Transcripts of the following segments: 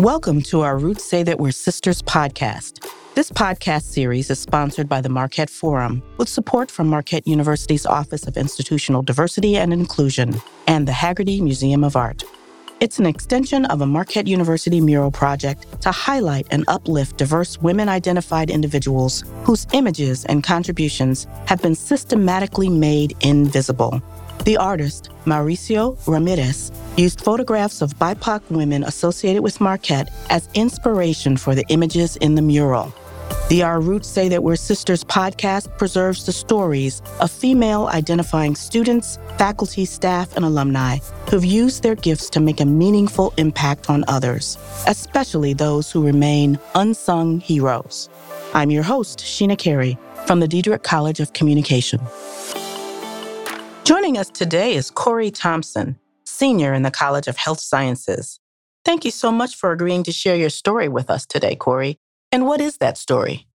Welcome to our Roots Say That We're Sisters podcast. This podcast series is sponsored by the Marquette Forum with support from Marquette University's Office of Institutional Diversity and Inclusion and the Haggerty Museum of Art. It's an extension of a Marquette University mural project to highlight and uplift diverse women identified individuals whose images and contributions have been systematically made invisible. The artist, Mauricio Ramirez, used photographs of BIPOC women associated with Marquette as inspiration for the images in the mural. The Our Roots Say That We're Sisters podcast preserves the stories of female identifying students, faculty, staff, and alumni who've used their gifts to make a meaningful impact on others, especially those who remain unsung heroes. I'm your host, Sheena Carey, from the Diederich College of Communication. Joining us today is Corey Thompson, senior in the College of Health Sciences. Thank you so much for agreeing to share your story with us today, Corey. And what is that story?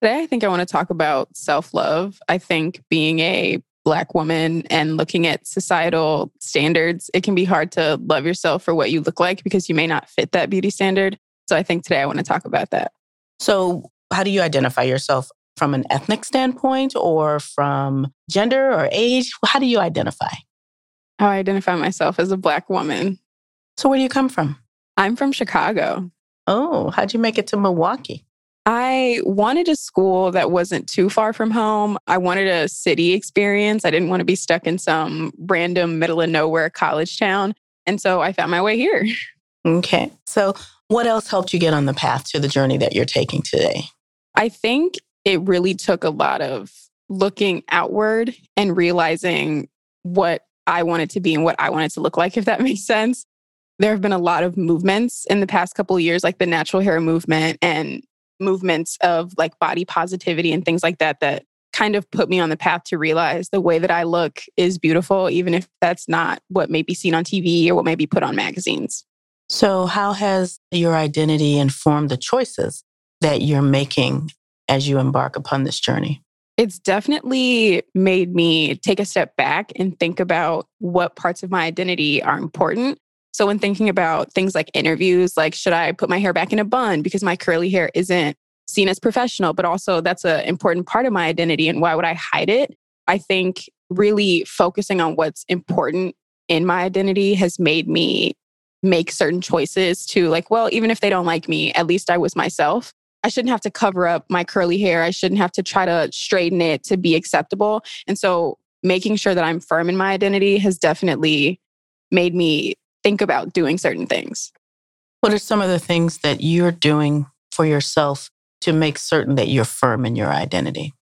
Today, I think I want to talk about self love. I think being a Black woman and looking at societal standards, it can be hard to love yourself for what you look like because you may not fit that beauty standard. So I think today I want to talk about that. So, how do you identify yourself from an ethnic standpoint or from gender or age? How do you identify? How I identify myself as a Black woman. So, where do you come from? I'm from Chicago. Oh, how'd you make it to Milwaukee? I wanted a school that wasn't too far from home. I wanted a city experience. I didn't want to be stuck in some random middle of nowhere college town. And so I found my way here. Okay. So, what else helped you get on the path to the journey that you're taking today? I think it really took a lot of looking outward and realizing what I wanted to be and what I wanted to look like, if that makes sense there have been a lot of movements in the past couple of years, like the natural hair movement and movements of like body positivity and things like that, that kind of put me on the path to realize the way that I look is beautiful, even if that's not what may be seen on TV or what may be put on magazines. So, how has your identity informed the choices that you're making as you embark upon this journey? It's definitely made me take a step back and think about what parts of my identity are important so when thinking about things like interviews, like should I put my hair back in a bun because my curly hair isn't seen as professional, but also that's an important part of my identity and why would I hide it? I think really focusing on what's important in my identity has made me make certain choices to like, well, even if they don't like me, at least I was myself. I shouldn't have to cover up my curly hair. I shouldn't have to try to straighten it to be acceptable. And so making sure that I'm firm in my identity has definitely made me think about doing certain things. What are some of the things that you're doing for yourself to make certain that you're firm in your identity?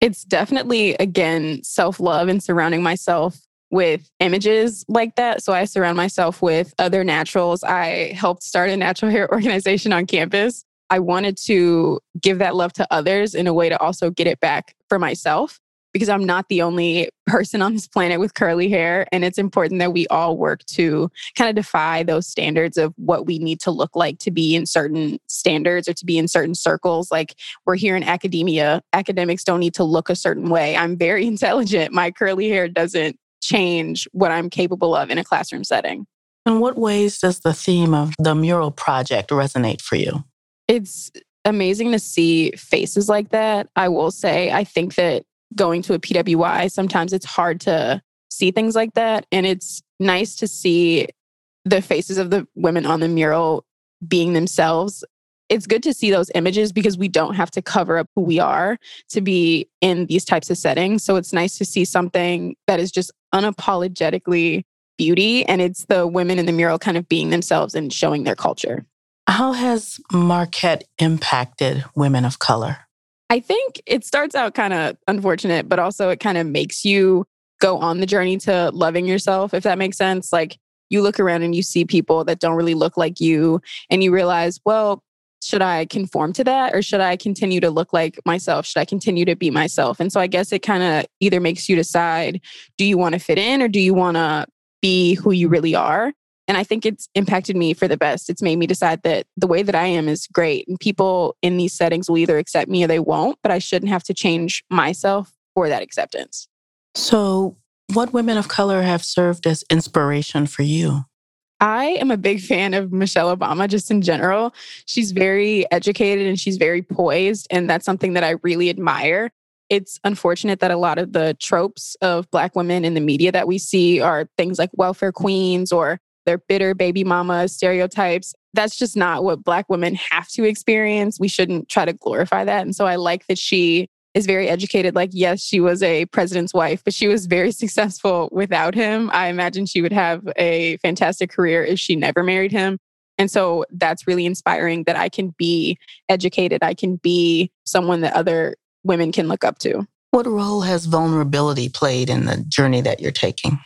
It's definitely, again, self love and surrounding myself with images like that. So I surround myself with other naturals. I helped start a natural hair organization on campus. I wanted to give that love to others in a way to also get it back for myself because I'm not the only person on this planet with curly hair. And it's important that we all work to kind of defy those standards of what we need to look like to be in certain standards or to be in certain circles. Like we're here in academia, academics don't need to look a certain way. I'm very intelligent. My curly hair doesn't change what I'm capable of in a classroom setting. In what ways does the theme of the mural project resonate for you? It's amazing to see faces like that. I will say, I think that going to a PWI, sometimes it's hard to see things like that. And it's nice to see the faces of the women on the mural being themselves. It's good to see those images because we don't have to cover up who we are to be in these types of settings. So it's nice to see something that is just unapologetically beauty and it's the women in the mural kind of being themselves and showing their culture. How has Marquette impacted women of color? I think it starts out kind of unfortunate, but also it kind of makes you go on the journey to loving yourself, if that makes sense. Like you look around and you see people that don't really look like you, and you realize, well, should I conform to that or should I continue to look like myself? Should I continue to be myself? And so I guess it kind of either makes you decide do you want to fit in or do you want to be who you really are? And I think it's impacted me for the best. It's made me decide that the way that I am is great. And people in these settings will either accept me or they won't, but I shouldn't have to change myself for that acceptance. So, what women of color have served as inspiration for you? I am a big fan of Michelle Obama just in general. She's very educated and she's very poised. And that's something that I really admire. It's unfortunate that a lot of the tropes of Black women in the media that we see are things like welfare queens or their bitter baby mama stereotypes. That's just not what Black women have to experience. We shouldn't try to glorify that. And so I like that she is very educated. Like, yes, she was a president's wife, but she was very successful without him. I imagine she would have a fantastic career if she never married him. And so that's really inspiring that I can be educated. I can be someone that other women can look up to. What role has vulnerability played in the journey that you're taking?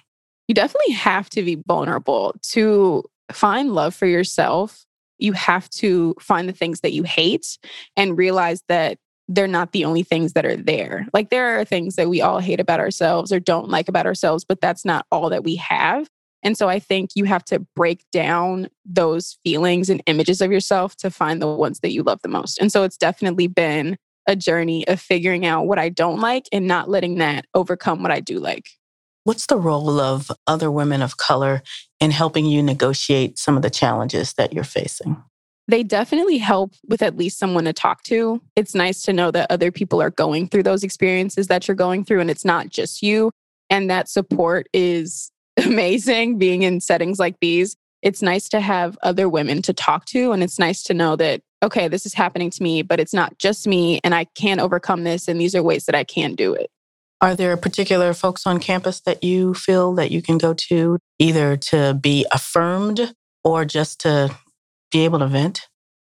You definitely have to be vulnerable to find love for yourself. You have to find the things that you hate and realize that they're not the only things that are there. Like there are things that we all hate about ourselves or don't like about ourselves, but that's not all that we have. And so I think you have to break down those feelings and images of yourself to find the ones that you love the most. And so it's definitely been a journey of figuring out what I don't like and not letting that overcome what I do like. What's the role of other women of color in helping you negotiate some of the challenges that you're facing? they definitely help with at least someone to talk to. It's nice to know that other people are going through those experiences that you're going through and it's not just you. And that support is amazing being in settings like these. It's nice to have other women to talk to. And it's nice to know that, okay, this is happening to me, but it's not just me and I can overcome this. And these are ways that I can do it. Are there particular folks on campus that you feel that you can go to either to be affirmed or just to be able to vent?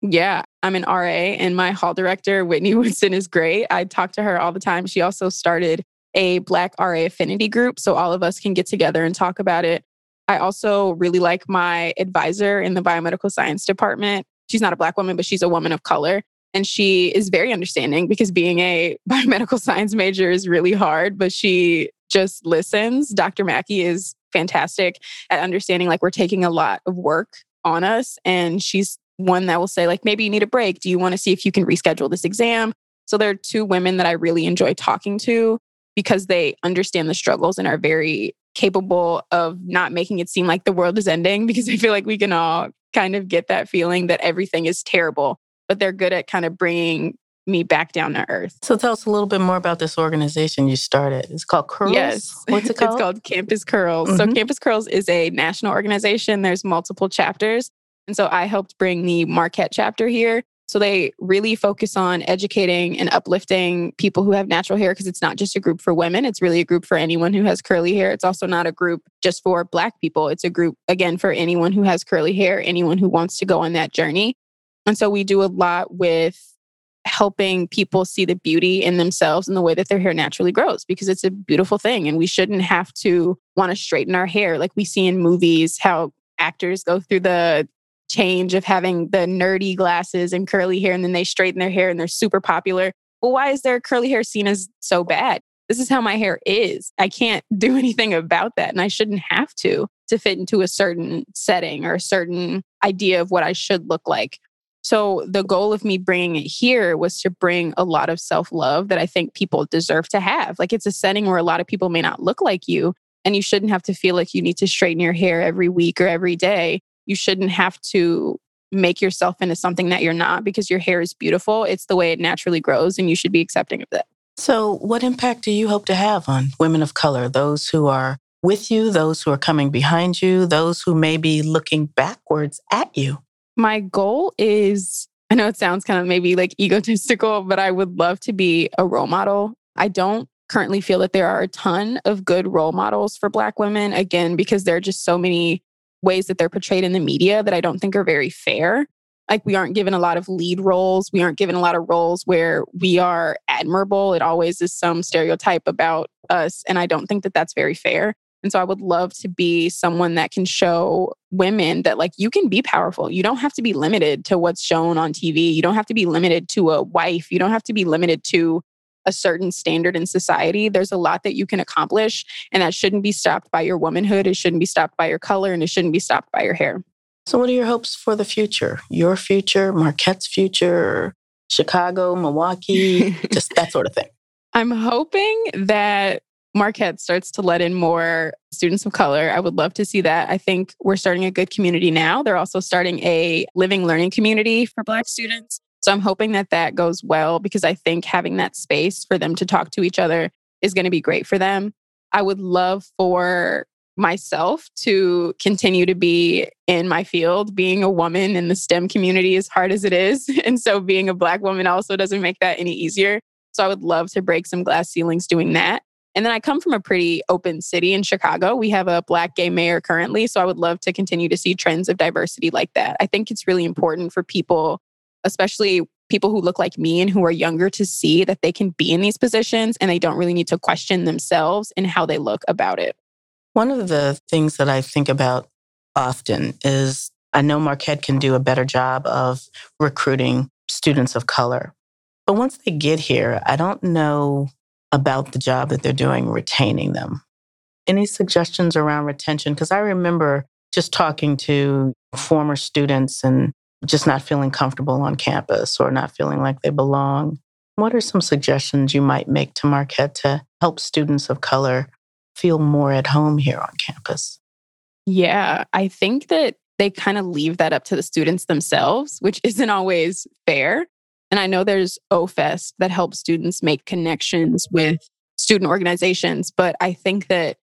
Yeah, I'm an RA and my hall director, Whitney Woodson, is great. I talk to her all the time. She also started a Black RA affinity group so all of us can get together and talk about it. I also really like my advisor in the biomedical science department. She's not a Black woman, but she's a woman of color. And she is very understanding because being a biomedical science major is really hard, but she just listens. Dr. Mackey is fantastic at understanding like we're taking a lot of work on us. And she's one that will say, like, maybe you need a break. Do you want to see if you can reschedule this exam? So there are two women that I really enjoy talking to because they understand the struggles and are very capable of not making it seem like the world is ending because I feel like we can all kind of get that feeling that everything is terrible, but they're good at kind of bringing me back down to earth. So tell us a little bit more about this organization you started. It's called Curls. Yes. What's it called? it's called Campus Curls. Mm-hmm. So Campus Curls is a national organization. There's multiple chapters. And so I helped bring the Marquette chapter here. So they really focus on educating and uplifting people who have natural hair because it's not just a group for women. It's really a group for anyone who has curly hair. It's also not a group just for Black people. It's a group, again, for anyone who has curly hair, anyone who wants to go on that journey. And so we do a lot with helping people see the beauty in themselves and the way that their hair naturally grows because it's a beautiful thing. And we shouldn't have to want to straighten our hair like we see in movies, how actors go through the change of having the nerdy glasses and curly hair and then they straighten their hair and they're super popular. Well, why is their curly hair seen as so bad? This is how my hair is. I can't do anything about that. And I shouldn't have to to fit into a certain setting or a certain idea of what I should look like. So the goal of me bringing it here was to bring a lot of self-love that I think people deserve to have. Like it's a setting where a lot of people may not look like you and you shouldn't have to feel like you need to straighten your hair every week or every day. You shouldn't have to make yourself into something that you're not because your hair is beautiful. It's the way it naturally grows and you should be accepting of that. So, what impact do you hope to have on women of color, those who are with you, those who are coming behind you, those who may be looking backwards at you? My goal is I know it sounds kind of maybe like egotistical, but I would love to be a role model. I don't currently feel that there are a ton of good role models for Black women, again, because there are just so many ways that they're portrayed in the media that I don't think are very fair. Like, we aren't given a lot of lead roles. We aren't given a lot of roles where we are admirable. It always is some stereotype about us. And I don't think that that's very fair. And so I would love to be someone that can show women that like you can be powerful. You don't have to be limited to what's shown on TV. You don't have to be limited to a wife. You don't have to be limited to a certain standard in society. There's a lot that you can accomplish and that shouldn't be stopped by your womanhood. It shouldn't be stopped by your color and it shouldn't be stopped by your hair. So what are your hopes for the future? Your future, Marquette's future, Chicago, Milwaukee, just that sort of thing. I'm hoping that Marquette starts to let in more students of color. I would love to see that. I think we're starting a good community now. They're also starting a living learning community for Black students. So I'm hoping that that goes well because I think having that space for them to talk to each other is going to be great for them. I would love for myself to continue to be in my field. Being a woman in the STEM community, as hard as it is. And so being a Black woman also doesn't make that any easier. So I would love to break some glass ceilings doing that. And then I come from a pretty open city in Chicago. We have a Black gay mayor currently. So I would love to continue to see trends of diversity like that. I think it's really important for people, especially people who look like me and who are younger, to see that they can be in these positions and they don't really need to question themselves and how they look about it. One of the things that I think about often is I know Marquette can do a better job of recruiting students of color. But once they get here, I don't know about the job that they're doing retaining them. Any suggestions around retention? Because I remember just talking to former students and just not feeling comfortable on campus or not feeling like they belong. What are some suggestions you might make to Marquette to help students of color feel more at home here on campus? Yeah, I think that they kind of leave that up to the students themselves, which isn't always fair. And I know there's OFEST that helps students make connections with student organizations, but I think that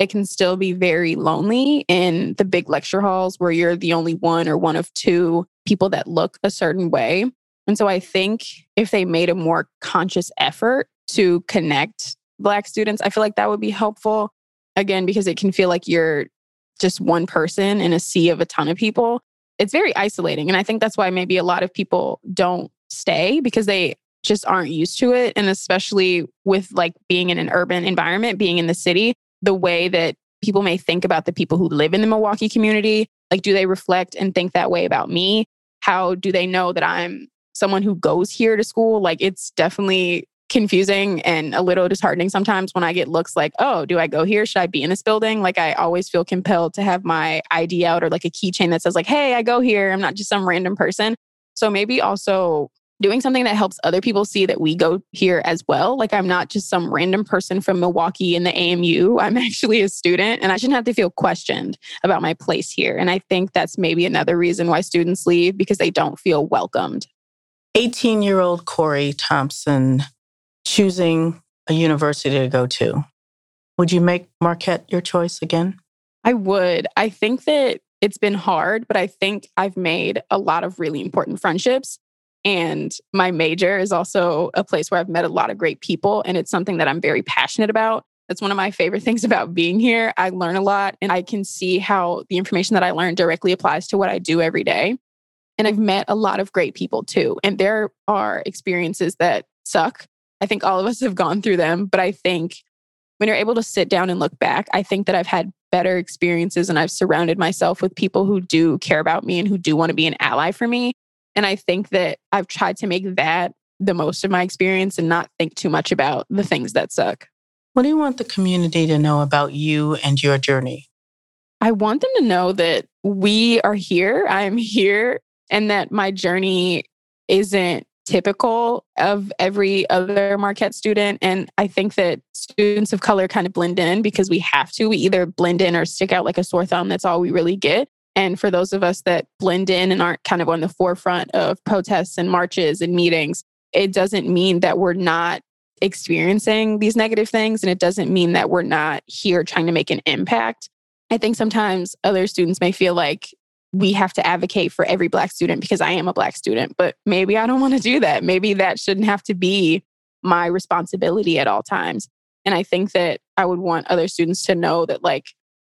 it can still be very lonely in the big lecture halls where you're the only one or one of two people that look a certain way. And so I think if they made a more conscious effort to connect Black students, I feel like that would be helpful. Again, because it can feel like you're just one person in a sea of a ton of people. It's very isolating. And I think that's why maybe a lot of people don't stay because they just aren't used to it. And especially with like being in an urban environment, being in the city, the way that people may think about the people who live in the Milwaukee community, like, do they reflect and think that way about me? How do they know that I'm someone who goes here to school? Like, it's definitely confusing and a little disheartening sometimes when I get looks like, oh, do I go here? Should I be in this building? Like I always feel compelled to have my ID out or like a keychain that says like, hey, I go here. I'm not just some random person. So maybe also doing something that helps other people see that we go here as well. Like I'm not just some random person from Milwaukee in the AMU. I'm actually a student and I shouldn't have to feel questioned about my place here. And I think that's maybe another reason why students leave because they don't feel welcomed. 18 year old Corey Thompson choosing a university to go to. Would you make Marquette your choice again? I would. I think that it's been hard, but I think I've made a lot of really important friendships. And my major is also a place where I've met a lot of great people. And it's something that I'm very passionate about. That's one of my favorite things about being here. I learn a lot and I can see how the information that I learn directly applies to what I do every day. And I've met a lot of great people too. And there are experiences that suck. I think all of us have gone through them. But I think when you're able to sit down and look back, I think that I've had better experiences and I've surrounded myself with people who do care about me and who do want to be an ally for me. And I think that I've tried to make that the most of my experience and not think too much about the things that suck. What do you want the community to know about you and your journey? I want them to know that we are here, I'm here, and that my journey isn't typical of every other Marquette student. And I think that students of color kind of blend in because we have to. We either blend in or stick out like a sore thumb. That's all we really get. And for those of us that blend in and aren't kind of on the forefront of protests and marches and meetings, it doesn't mean that we're not experiencing these negative things. And it doesn't mean that we're not here trying to make an impact. I think sometimes other students may feel like we have to advocate for every Black student because I am a Black student, but maybe I don't want to do that. Maybe that shouldn't have to be my responsibility at all times. And I think that I would want other students to know that, like,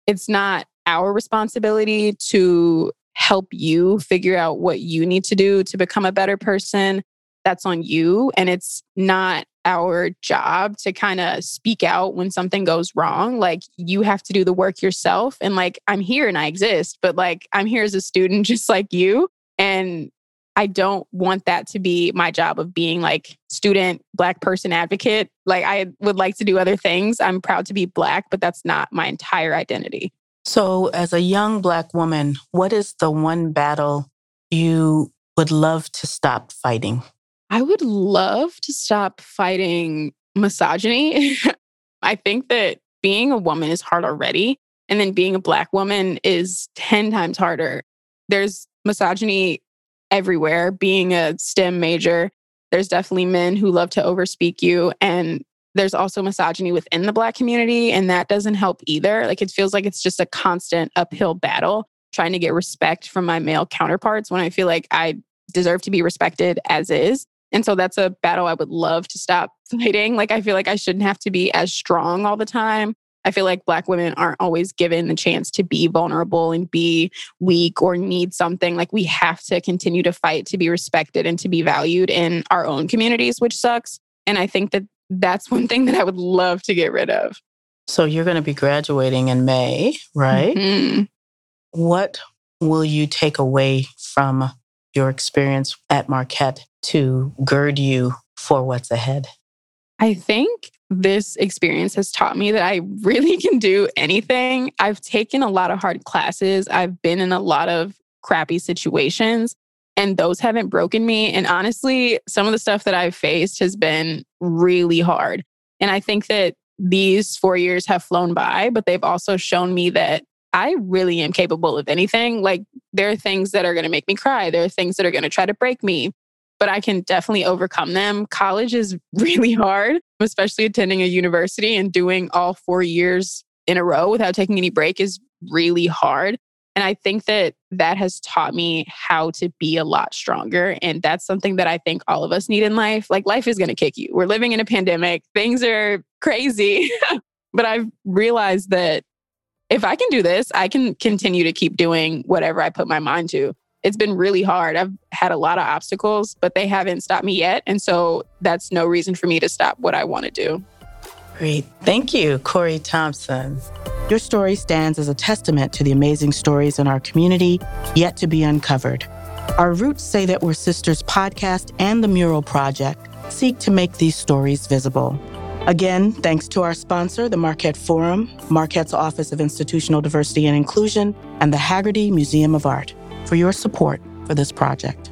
it's not our responsibility to help you figure out what you need to do to become a better person. That's on you. And it's not our job to kind of speak out when something goes wrong. Like you have to do the work yourself. And like, I'm here and I exist, but like, I'm here as a student just like you. And I don't want that to be my job of being like student black person advocate. Like I would like to do other things. I'm proud to be black, but that's not my entire identity. So, as a young Black woman, what is the one battle you would love to stop fighting? I would love to stop fighting misogyny. I think that being a woman is hard already. And then being a Black woman is 10 times harder. There's misogyny everywhere. Being a STEM major, there's definitely men who love to overspeak you. And there's also misogyny within the Black community. And that doesn't help either. Like it feels like it's just a constant uphill battle trying to get respect from my male counterparts when I feel like I deserve to be respected as is. And so that's a battle I would love to stop fighting. Like, I feel like I shouldn't have to be as strong all the time. I feel like Black women aren't always given the chance to be vulnerable and be weak or need something. Like, we have to continue to fight to be respected and to be valued in our own communities, which sucks. And I think that that's one thing that I would love to get rid of. So, you're going to be graduating in May, right? Mm-hmm. What will you take away from your experience at Marquette to gird you for what's ahead? I think this experience has taught me that I really can do anything. I've taken a lot of hard classes, I've been in a lot of crappy situations, and those haven't broken me. And honestly, some of the stuff that I've faced has been really hard. And I think that these four years have flown by, but they've also shown me that I really am capable of anything. Like, there are things that are going to make me cry, there are things that are going to try to break me but I can definitely overcome them. College is really hard, especially attending a university and doing all four years in a row without taking any break is really hard. And I think that that has taught me how to be a lot stronger. And that's something that I think all of us need in life. Like, life is going to kick you. We're living in a pandemic, things are crazy. but I've realized that if I can do this, I can continue to keep doing whatever I put my mind to it's been really hard. I've had a lot of obstacles, but they haven't stopped me yet. And so that's no reason for me to stop what I want to do. Great. Thank you, Corey Thompson. Your story stands as a testament to the amazing stories in our community yet to be uncovered. Our Roots Say That We're Sisters podcast and the Mural Project seek to make these stories visible. Again, thanks to our sponsor, the Marquette Forum, Marquette's Office of Institutional Diversity and Inclusion, and the Haggerty Museum of Art for your support for this project.